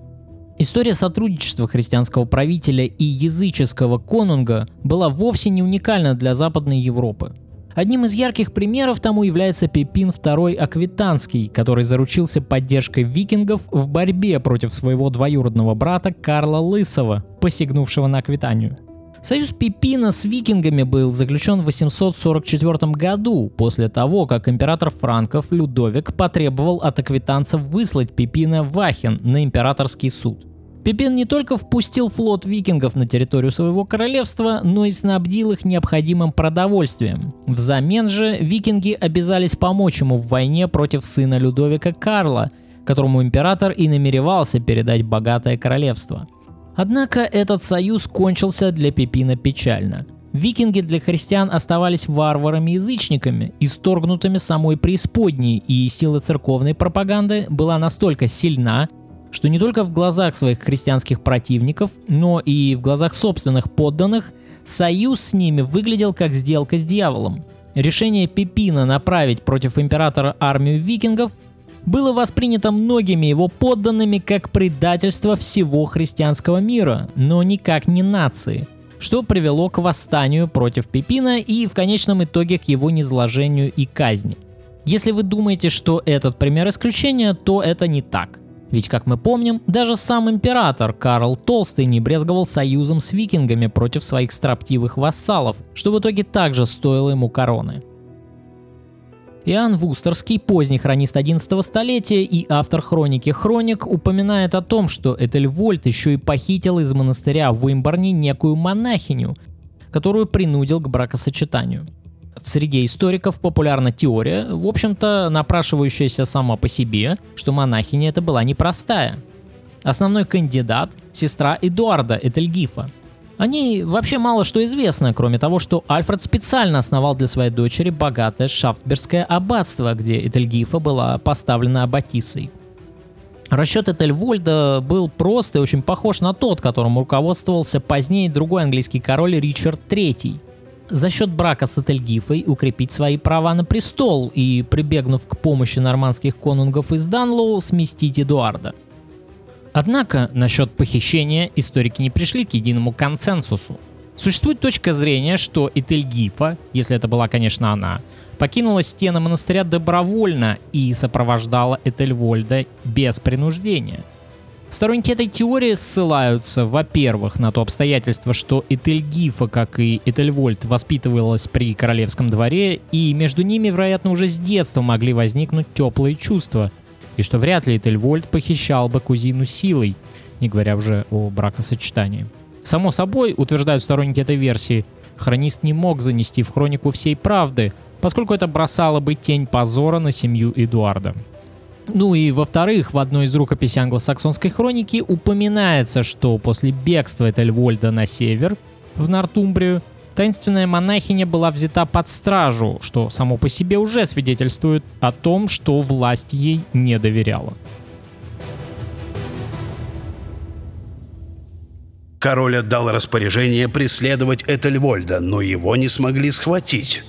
История сотрудничества христианского правителя и языческого конунга была вовсе не уникальна для Западной Европы. Одним из ярких примеров тому является Пипин II Аквитанский, который заручился поддержкой викингов в борьбе против своего двоюродного брата Карла Лысого, посягнувшего на Аквитанию. Союз Пипина с викингами был заключен в 844 году, после того, как император франков Людовик потребовал от аквитанцев выслать Пипина в Ахен на императорский суд. Пипин не только впустил флот викингов на территорию своего королевства, но и снабдил их необходимым продовольствием. Взамен же викинги обязались помочь ему в войне против сына Людовика Карла, которому император и намеревался передать богатое королевство. Однако этот союз кончился для Пипина печально. Викинги для христиан оставались варварами-язычниками, исторгнутыми самой преисподней, и сила церковной пропаганды была настолько сильна, что не только в глазах своих христианских противников, но и в глазах собственных подданных союз с ними выглядел как сделка с дьяволом. Решение Пипина направить против императора армию викингов было воспринято многими его подданными как предательство всего христианского мира, но никак не нации, что привело к восстанию против Пипина и в конечном итоге к его низложению и казни. Если вы думаете, что этот пример исключения, то это не так. Ведь, как мы помним, даже сам император Карл Толстый не брезговал союзом с викингами против своих строптивых вассалов, что в итоге также стоило ему короны. Иоанн Вустерский, поздний хронист 11 столетия и автор хроники «Хроник», упоминает о том, что Этельвольд еще и похитил из монастыря в Уимборне некую монахиню, которую принудил к бракосочетанию. В среде историков популярна теория, в общем-то напрашивающаяся сама по себе, что монахиня это была непростая. Основной кандидат – сестра Эдуарда Этельгифа – о ней вообще мало что известно, кроме того, что Альфред специально основал для своей дочери богатое шафтсбергское аббатство, где Этельгифа была поставлена аббатисой. Расчет Этельвольда был прост и очень похож на тот, которым руководствовался позднее другой английский король Ричард III. За счет брака с Этельгифой укрепить свои права на престол и, прибегнув к помощи нормандских конунгов из Данлоу, сместить Эдуарда – Однако насчет похищения историки не пришли к единому консенсусу. Существует точка зрения, что Этельгифа, если это была, конечно, она, покинула стены монастыря добровольно и сопровождала Этельвольда без принуждения. Сторонники этой теории ссылаются, во-первых, на то обстоятельство, что Этельгифа, как и Этельвольд, воспитывалась при королевском дворе, и между ними, вероятно, уже с детства могли возникнуть теплые чувства – и что вряд ли Этельвольд похищал бы кузину силой, не говоря уже о бракосочетании. Само собой, утверждают сторонники этой версии, хронист не мог занести в хронику всей правды, поскольку это бросало бы тень позора на семью Эдуарда. Ну и во-вторых, в одной из рукописей англосаксонской хроники упоминается, что после бегства Этельвольда на север, в Нортумбрию, Таинственная монахиня была взята под стражу, что само по себе уже свидетельствует о том, что власть ей не доверяла. Король отдал распоряжение преследовать Этельвольда, но его не смогли схватить.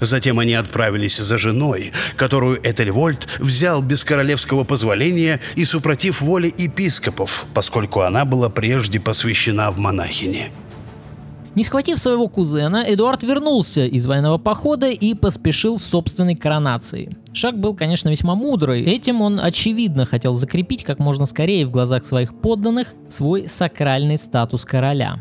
Затем они отправились за женой, которую Этельвольд взял без королевского позволения и супротив воли епископов, поскольку она была прежде посвящена в монахини. Не схватив своего кузена, Эдуард вернулся из военного похода и поспешил с собственной коронацией. Шаг был, конечно, весьма мудрый. Этим он, очевидно, хотел закрепить как можно скорее в глазах своих подданных свой сакральный статус короля.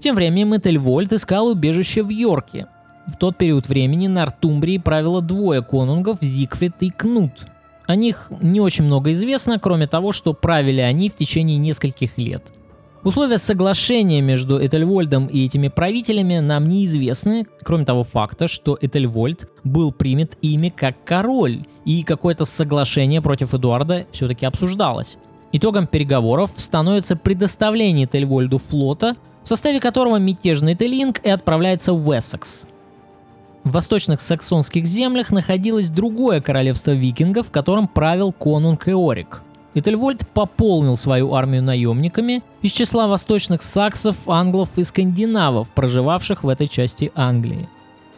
Тем временем Этельвольд искал убежище в Йорке. В тот период времени на Артумбрии правило двое конунгов Зигфрид и Кнут. О них не очень много известно, кроме того, что правили они в течение нескольких лет – Условия соглашения между Этельвольдом и этими правителями нам неизвестны, кроме того факта, что Этельвольд был примет ими как король, и какое-то соглашение против Эдуарда все-таки обсуждалось. Итогом переговоров становится предоставление Этельвольду флота, в составе которого мятежный Этелинг и отправляется в Уэссекс. В восточных саксонских землях находилось другое королевство викингов, которым правил конунг Эорик – Этельвольд пополнил свою армию наемниками из числа восточных саксов, англов и скандинавов, проживавших в этой части Англии.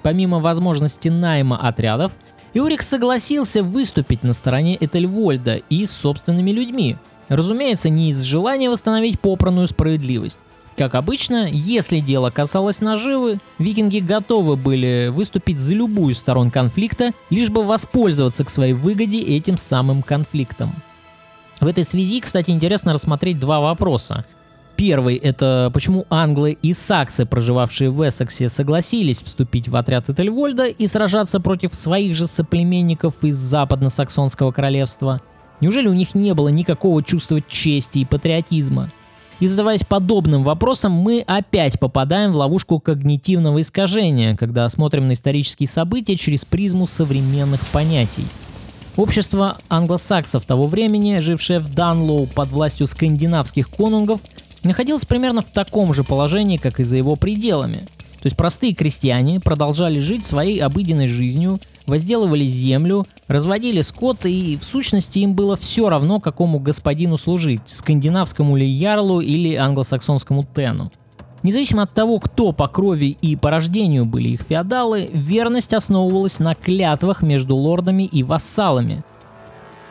Помимо возможности найма отрядов, Иорик согласился выступить на стороне Этельвольда и с собственными людьми. Разумеется, не из желания восстановить попранную справедливость. Как обычно, если дело касалось наживы, викинги готовы были выступить за любую сторон конфликта, лишь бы воспользоваться к своей выгоде этим самым конфликтом. В этой связи, кстати, интересно рассмотреть два вопроса. Первый – это почему англы и саксы, проживавшие в Эссексе, согласились вступить в отряд Этельвольда и сражаться против своих же соплеменников из западно-саксонского королевства. Неужели у них не было никакого чувства чести и патриотизма? И задаваясь подобным вопросом, мы опять попадаем в ловушку когнитивного искажения, когда смотрим на исторические события через призму современных понятий – Общество англосаксов того времени, жившее в Данлоу под властью скандинавских конунгов, находилось примерно в таком же положении, как и за его пределами. То есть простые крестьяне продолжали жить своей обыденной жизнью, возделывали землю, разводили скот, и в сущности им было все равно, какому господину служить, скандинавскому ли ярлу или англосаксонскому тену. Независимо от того, кто по крови и по рождению были их феодалы, верность основывалась на клятвах между лордами и вассалами.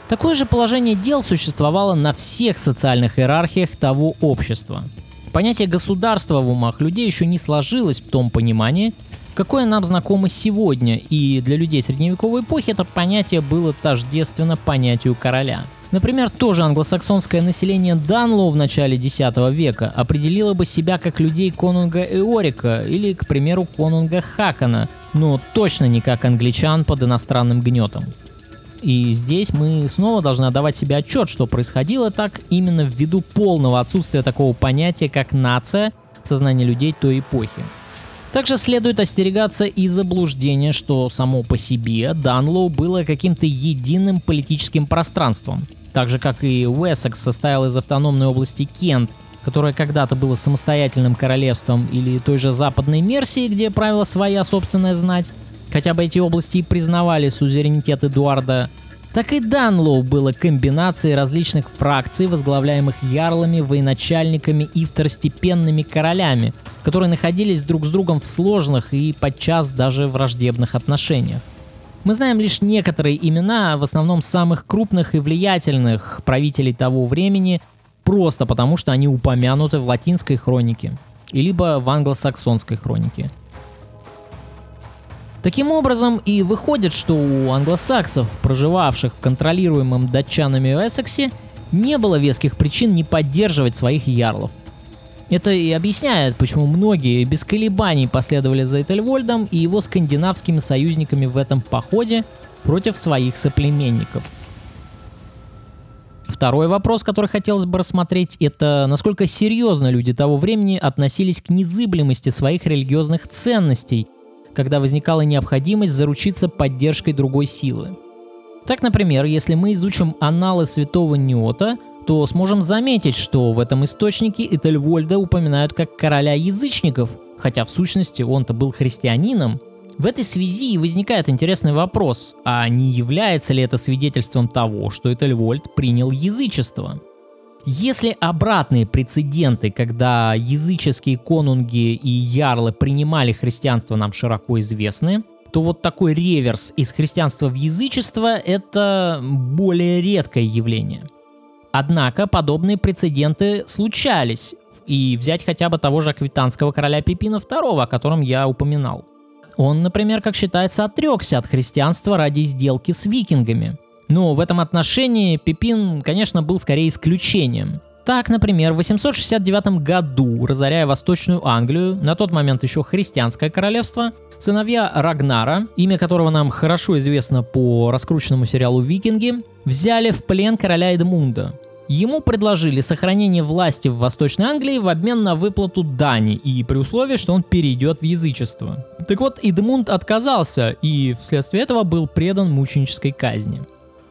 Такое же положение дел существовало на всех социальных иерархиях того общества. Понятие государства в умах людей еще не сложилось в том понимании, какое нам знакомо сегодня, и для людей средневековой эпохи это понятие было тождественно понятию короля – Например, тоже англосаксонское население Данлоу в начале X века определило бы себя как людей конунга Эорика или, к примеру, конунга Хакана, но точно не как англичан под иностранным гнетом. И здесь мы снова должны отдавать себе отчет, что происходило так именно ввиду полного отсутствия такого понятия, как нация в сознании людей той эпохи. Также следует остерегаться и заблуждения, что само по себе Данлоу было каким-то единым политическим пространством. Так же, как и Уэссекс состоял из автономной области Кент, которая когда-то была самостоятельным королевством, или той же Западной Мерсии, где правила своя собственная знать, хотя бы эти области и признавали сузеренитет Эдуарда, так и Данлоу было комбинацией различных фракций, возглавляемых ярлами, военачальниками и второстепенными королями, которые находились друг с другом в сложных и подчас даже враждебных отношениях. Мы знаем лишь некоторые имена, в основном самых крупных и влиятельных правителей того времени, просто потому что они упомянуты в латинской хронике, либо в англосаксонской хронике – Таким образом, и выходит, что у англосаксов, проживавших в контролируемом датчанами Эссексе, не было веских причин не поддерживать своих ярлов. Это и объясняет, почему многие без колебаний последовали за Этельвольдом и его скандинавскими союзниками в этом походе против своих соплеменников. Второй вопрос, который хотелось бы рассмотреть, это насколько серьезно люди того времени относились к незыблемости своих религиозных ценностей когда возникала необходимость заручиться поддержкой другой силы. Так, например, если мы изучим аналы святого Неота, то сможем заметить, что в этом источнике Этельвольда упоминают как короля язычников, хотя в сущности он-то был христианином. В этой связи и возникает интересный вопрос, а не является ли это свидетельством того, что Этельвольд принял язычество? Если обратные прецеденты, когда языческие конунги и ярлы принимали христианство, нам широко известны, то вот такой реверс из христианства в язычество – это более редкое явление. Однако подобные прецеденты случались, и взять хотя бы того же аквитанского короля Пипина II, о котором я упоминал. Он, например, как считается, отрекся от христианства ради сделки с викингами – но в этом отношении Пипин, конечно, был скорее исключением. Так, например, в 869 году, разоряя Восточную Англию, на тот момент еще христианское королевство, сыновья Рагнара, имя которого нам хорошо известно по раскрученному сериалу «Викинги», взяли в плен короля Эдмунда. Ему предложили сохранение власти в Восточной Англии в обмен на выплату дани и при условии, что он перейдет в язычество. Так вот, Эдмунд отказался и вследствие этого был предан мученической казни.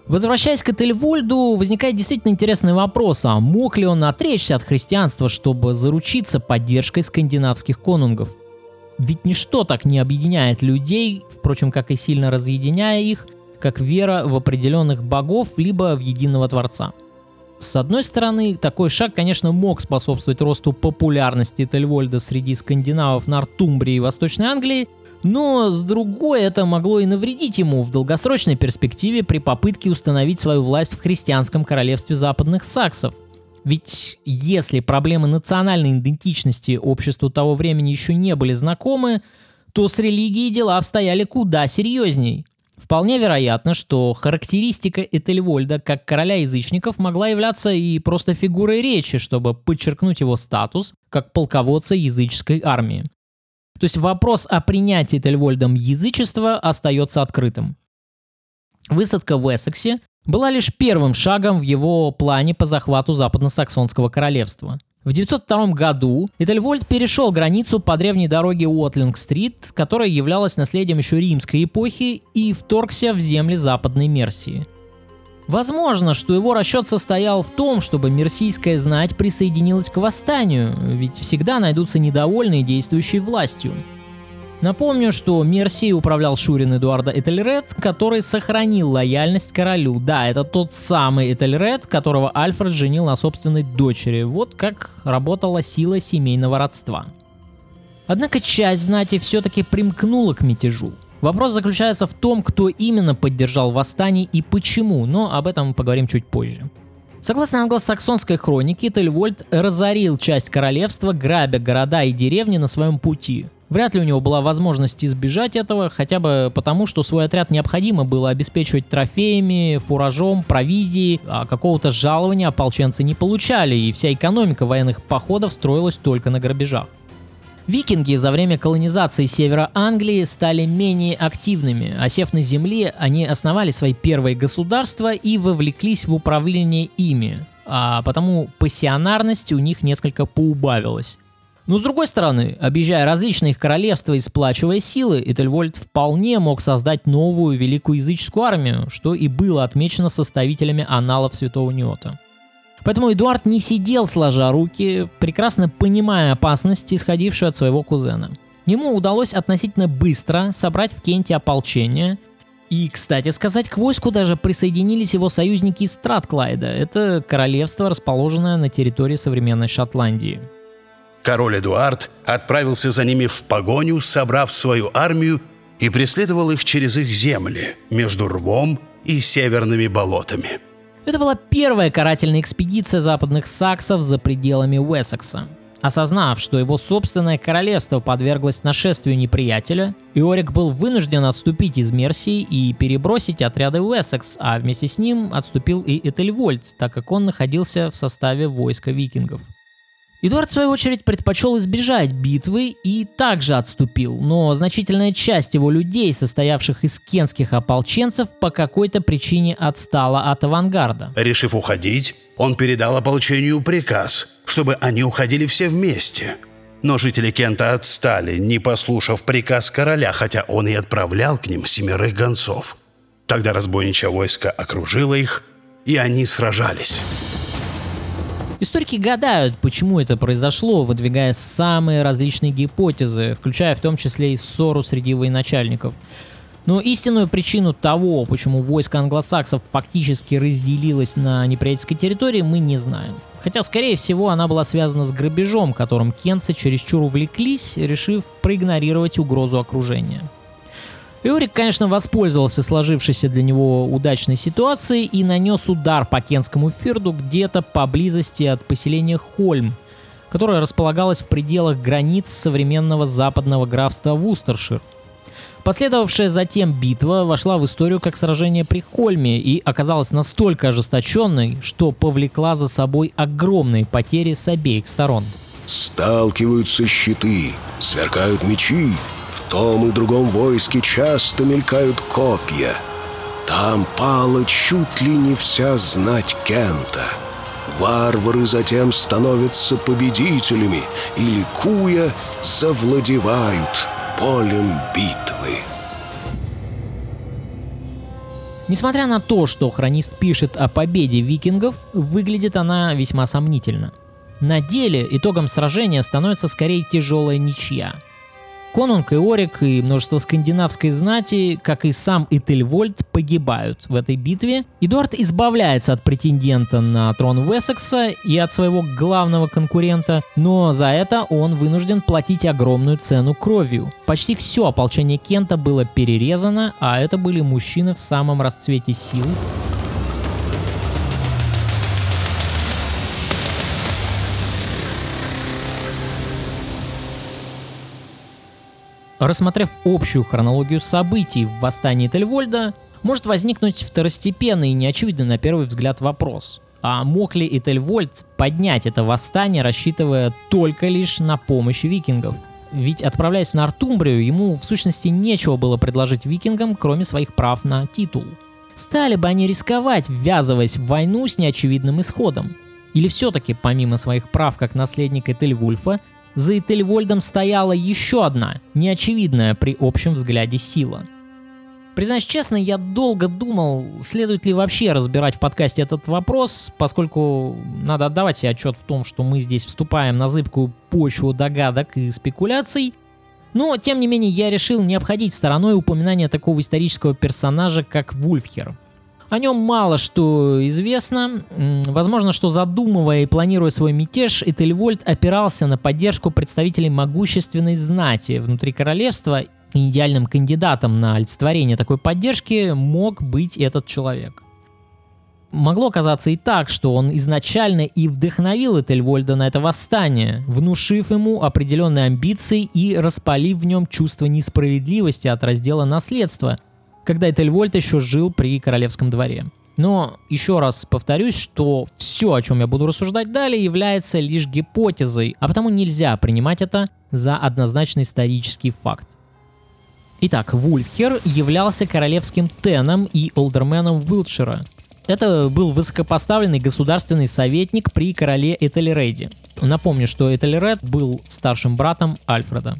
Возвращаясь к Этельвольду, возникает действительно интересный вопрос, а мог ли он отречься от христианства, чтобы заручиться поддержкой скандинавских конунгов? Ведь ничто так не объединяет людей, впрочем, как и сильно разъединяя их, как вера в определенных богов, либо в единого Творца. С одной стороны, такой шаг, конечно, мог способствовать росту популярности Этельвольда среди скандинавов Нортумбрии и Восточной Англии, но с другой это могло и навредить ему в долгосрочной перспективе при попытке установить свою власть в христианском королевстве западных саксов. Ведь если проблемы национальной идентичности обществу того времени еще не были знакомы, то с религией дела обстояли куда серьезней. Вполне вероятно, что характеристика Этельвольда как короля язычников могла являться и просто фигурой речи, чтобы подчеркнуть его статус как полководца языческой армии. То есть вопрос о принятии Тельвольдом язычества остается открытым. Высадка в Эссексе была лишь первым шагом в его плане по захвату западно-саксонского королевства. В 902 году Этельвольд перешел границу по древней дороге Уотлинг-стрит, которая являлась наследием еще римской эпохи, и вторгся в земли Западной Мерсии. Возможно, что его расчет состоял в том, чтобы мерсийская знать присоединилась к восстанию, ведь всегда найдутся недовольные действующей властью. Напомню, что Мерсией управлял Шурин Эдуарда Этельред, который сохранил лояльность королю. Да, это тот самый Этельред, которого Альфред женил на собственной дочери. Вот как работала сила семейного родства. Однако часть знати все-таки примкнула к мятежу. Вопрос заключается в том, кто именно поддержал восстание и почему, но об этом мы поговорим чуть позже. Согласно англосаксонской хронике, Тельвольд разорил часть королевства, грабя города и деревни на своем пути. Вряд ли у него была возможность избежать этого, хотя бы потому, что свой отряд необходимо было обеспечивать трофеями, фуражом, провизией, а какого-то жалования ополченцы не получали, и вся экономика военных походов строилась только на грабежах. Викинги за время колонизации севера Англии стали менее активными. Осев на земле, они основали свои первые государства и вовлеклись в управление ими. А потому пассионарность у них несколько поубавилась. Но с другой стороны, объезжая различные их королевства и сплачивая силы, Этельвольд вполне мог создать новую великую языческую армию, что и было отмечено составителями аналов Святого Неота. Поэтому Эдуард не сидел сложа руки, прекрасно понимая опасности, исходившие от своего кузена. Ему удалось относительно быстро собрать в Кенте ополчение, и, кстати сказать, к войску даже присоединились его союзники из Стратклайда. Это королевство, расположенное на территории современной Шотландии. Король Эдуард отправился за ними в погоню, собрав свою армию и преследовал их через их земли, между рвом и северными болотами. Это была первая карательная экспедиция западных саксов за пределами Уэссекса. Осознав, что его собственное королевство подверглось нашествию неприятеля, Иорик был вынужден отступить из Мерсии и перебросить отряды Уэссекс, а вместе с ним отступил и Этельвольд, так как он находился в составе войска викингов. Эдуард, в свою очередь, предпочел избежать битвы и также отступил, но значительная часть его людей, состоявших из кенских ополченцев, по какой-то причине отстала от авангарда. Решив уходить, он передал ополчению приказ, чтобы они уходили все вместе. Но жители Кента отстали, не послушав приказ короля, хотя он и отправлял к ним семерых гонцов. Тогда разбойничье войско окружило их, и они сражались. Историки гадают, почему это произошло, выдвигая самые различные гипотезы, включая в том числе и ссору среди военачальников. Но истинную причину того, почему войско англосаксов фактически разделилось на неприятельской территории, мы не знаем. Хотя, скорее всего, она была связана с грабежом, которым кенцы чересчур увлеклись, решив проигнорировать угрозу окружения. Иорик, конечно, воспользовался сложившейся для него удачной ситуацией и нанес удар по Кенскому фирду где-то поблизости от поселения Хольм, которое располагалось в пределах границ современного западного графства Вустершир. Последовавшая затем битва вошла в историю как сражение при Хольме и оказалась настолько ожесточенной, что повлекла за собой огромные потери с обеих сторон. Сталкиваются щиты, сверкают мечи, в том и другом войске часто мелькают копья. Там пала чуть ли не вся знать Кента. Варвары затем становятся победителями и, ликуя, завладевают полем битвы. Несмотря на то, что хронист пишет о победе викингов, выглядит она весьма сомнительно. На деле итогом сражения становится скорее тяжелая ничья – Конунг и Орик и множество скандинавской знати, как и сам Этельвольд, погибают в этой битве. Эдуард избавляется от претендента на трон Уэссекса и от своего главного конкурента, но за это он вынужден платить огромную цену кровью. Почти все ополчение Кента было перерезано, а это были мужчины в самом расцвете сил, Рассмотрев общую хронологию событий в восстании Тельвольда, может возникнуть второстепенный и неочевидный на первый взгляд вопрос. А мог ли Этельвольд поднять это восстание, рассчитывая только лишь на помощь викингов? Ведь отправляясь в Нортумбрию, ему в сущности нечего было предложить викингам, кроме своих прав на титул. Стали бы они рисковать, ввязываясь в войну с неочевидным исходом? Или все-таки, помимо своих прав как наследник Этельвульфа, за Этельвольдом стояла еще одна, неочевидная при общем взгляде сила. Признаюсь честно, я долго думал, следует ли вообще разбирать в подкасте этот вопрос, поскольку надо отдавать себе отчет в том, что мы здесь вступаем на зыбкую почву догадок и спекуляций. Но, тем не менее, я решил не обходить стороной упоминания такого исторического персонажа, как Вульфхер. О нем мало что известно. Возможно, что задумывая и планируя свой мятеж, Этельвольд опирался на поддержку представителей могущественной знати внутри королевства, и идеальным кандидатом на олицетворение такой поддержки мог быть этот человек. Могло казаться и так, что он изначально и вдохновил Этельвольда на это восстание, внушив ему определенные амбиции и распалив в нем чувство несправедливости от раздела наследства, когда Этельвольд еще жил при королевском дворе. Но еще раз повторюсь, что все, о чем я буду рассуждать далее, является лишь гипотезой, а потому нельзя принимать это за однозначный исторический факт. Итак, Вульфхер являлся королевским теном и олдерменом Уилтшира, это был высокопоставленный государственный советник при короле Этельреде. Напомню, что Этельред был старшим братом Альфреда.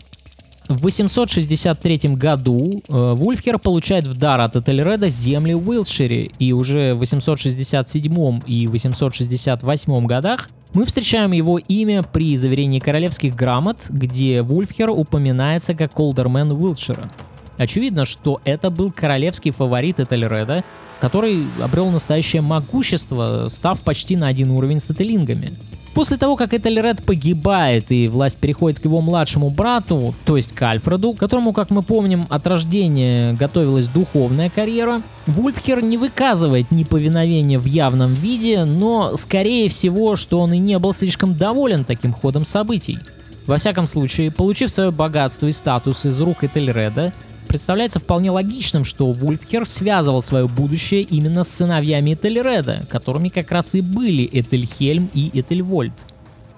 В 863 году э, Вульфхер получает в дар от Этельреда земли в Уилтшире, и уже в 867 и 868 годах мы встречаем его имя при заверении королевских грамот, где Вульфхер упоминается как Олдермен Уилтшира. Очевидно, что это был королевский фаворит Этельреда, который обрел настоящее могущество, став почти на один уровень с Этелингами. После того, как Этельред погибает и власть переходит к его младшему брату, то есть к Альфреду, которому, как мы помним, от рождения готовилась духовная карьера, Вульфхер не выказывает неповиновения в явном виде, но скорее всего, что он и не был слишком доволен таким ходом событий. Во всяком случае, получив свое богатство и статус из рук Этельреда, представляется вполне логичным, что Вульфхер связывал свое будущее именно с сыновьями Этельреда, которыми как раз и были Этельхельм и Этельвольд.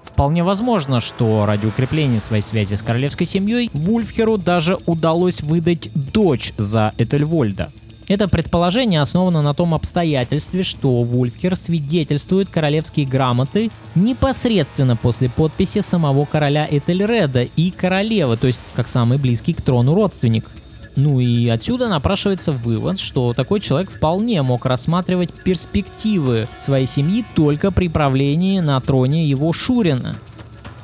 Вполне возможно, что ради укрепления своей связи с королевской семьей Вульфхеру даже удалось выдать дочь за Этельвольда. Это предположение основано на том обстоятельстве, что Вульфхер свидетельствует королевские грамоты непосредственно после подписи самого короля Этельреда и королевы, то есть как самый близкий к трону родственник. Ну и отсюда напрашивается вывод, что такой человек вполне мог рассматривать перспективы своей семьи только при правлении на троне его Шурина.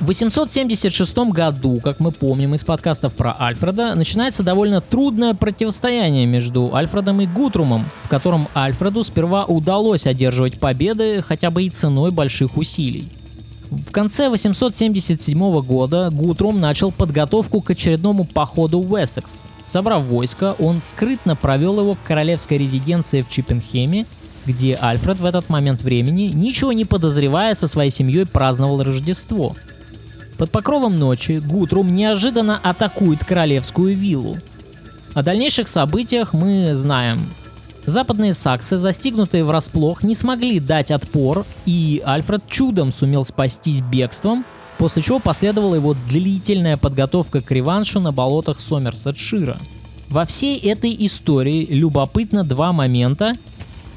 В 876 году, как мы помним из подкастов про Альфреда, начинается довольно трудное противостояние между Альфредом и Гутрумом, в котором Альфреду сперва удалось одерживать победы хотя бы и ценой больших усилий. В конце 877 года Гутрум начал подготовку к очередному походу в Уэссекс. Собрав войско, он скрытно провел его к королевской резиденции в Чиппенхеме, где Альфред в этот момент времени, ничего не подозревая, со своей семьей праздновал Рождество. Под покровом ночи Гутрум неожиданно атакует королевскую виллу. О дальнейших событиях мы знаем. Западные саксы, застигнутые врасплох, не смогли дать отпор, и Альфред чудом сумел спастись бегством, после чего последовала его длительная подготовка к реваншу на болотах Сомерсет-Шира. Во всей этой истории любопытно два момента.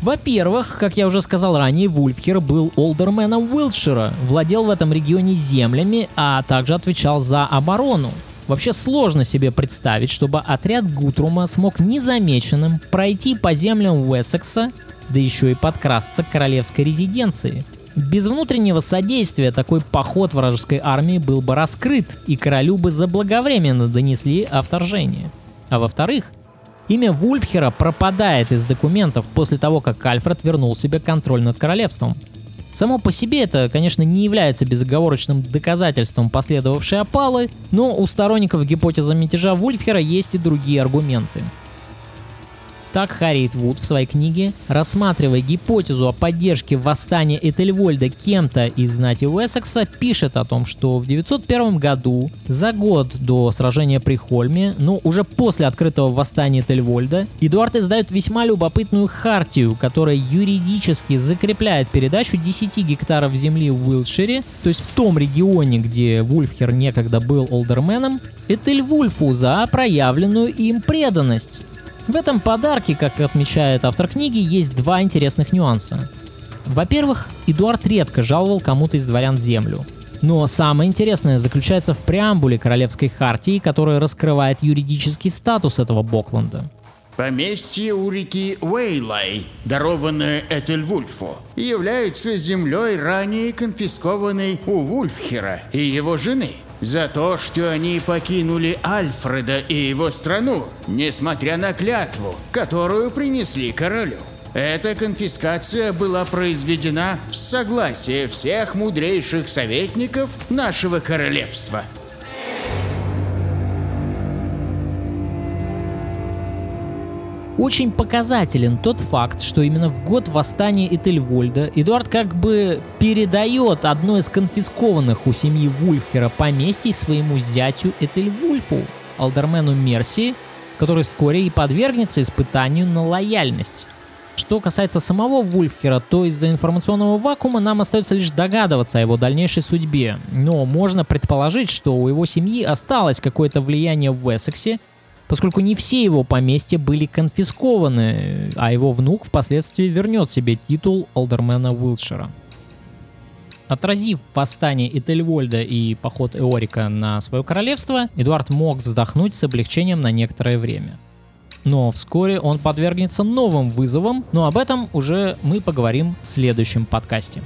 Во-первых, как я уже сказал ранее, Вульфхер был олдерменом Уилтшира, владел в этом регионе землями, а также отвечал за оборону. Вообще сложно себе представить, чтобы отряд Гутрума смог незамеченным пройти по землям Уэссекса, да еще и подкрасться к королевской резиденции. Без внутреннего содействия такой поход вражеской армии был бы раскрыт, и королю бы заблаговременно донесли о вторжении. А во-вторых, имя Вульфхера пропадает из документов после того, как Альфред вернул себе контроль над королевством. Само по себе это, конечно, не является безоговорочным доказательством последовавшей опалы, но у сторонников гипотезы мятежа Вульфхера есть и другие аргументы. Так Харриет Вуд в своей книге, рассматривая гипотезу о поддержке восстания Этельвольда кем-то из знати Уэссекса, пишет о том, что в 901 году, за год до сражения при Хольме, но уже после открытого восстания Этельвольда, Эдуард издает весьма любопытную хартию, которая юридически закрепляет передачу 10 гектаров земли в Уилтшире, то есть в том регионе, где Вульфхер некогда был олдерменом, Этельвульфу за проявленную им преданность. В этом подарке, как отмечает автор книги, есть два интересных нюанса. Во-первых, Эдуард редко жаловал кому-то из дворян землю. Но самое интересное заключается в преамбуле Королевской Хартии, которая раскрывает юридический статус этого Бокленда. Поместье у реки Уэйлай, дарованное Этельвульфу, является землей, ранее конфискованной у Вульфхера и его жены – за то, что они покинули Альфреда и его страну, несмотря на клятву, которую принесли королю. Эта конфискация была произведена с согласия всех мудрейших советников нашего королевства. Очень показателен тот факт, что именно в год восстания Этельвольда Эдуард как бы передает одно из конфискованных у семьи Вульфхера поместий своему зятю Этельвульфу, Алдермену Мерсии, который вскоре и подвергнется испытанию на лояльность. Что касается самого Вульфхера, то из-за информационного вакуума нам остается лишь догадываться о его дальнейшей судьбе. Но можно предположить, что у его семьи осталось какое-то влияние в Уэссексе, поскольку не все его поместья были конфискованы, а его внук впоследствии вернет себе титул Алдермена Уилшера. Отразив восстание Этельвольда и поход Эорика на свое королевство, Эдуард мог вздохнуть с облегчением на некоторое время. Но вскоре он подвергнется новым вызовам, но об этом уже мы поговорим в следующем подкасте.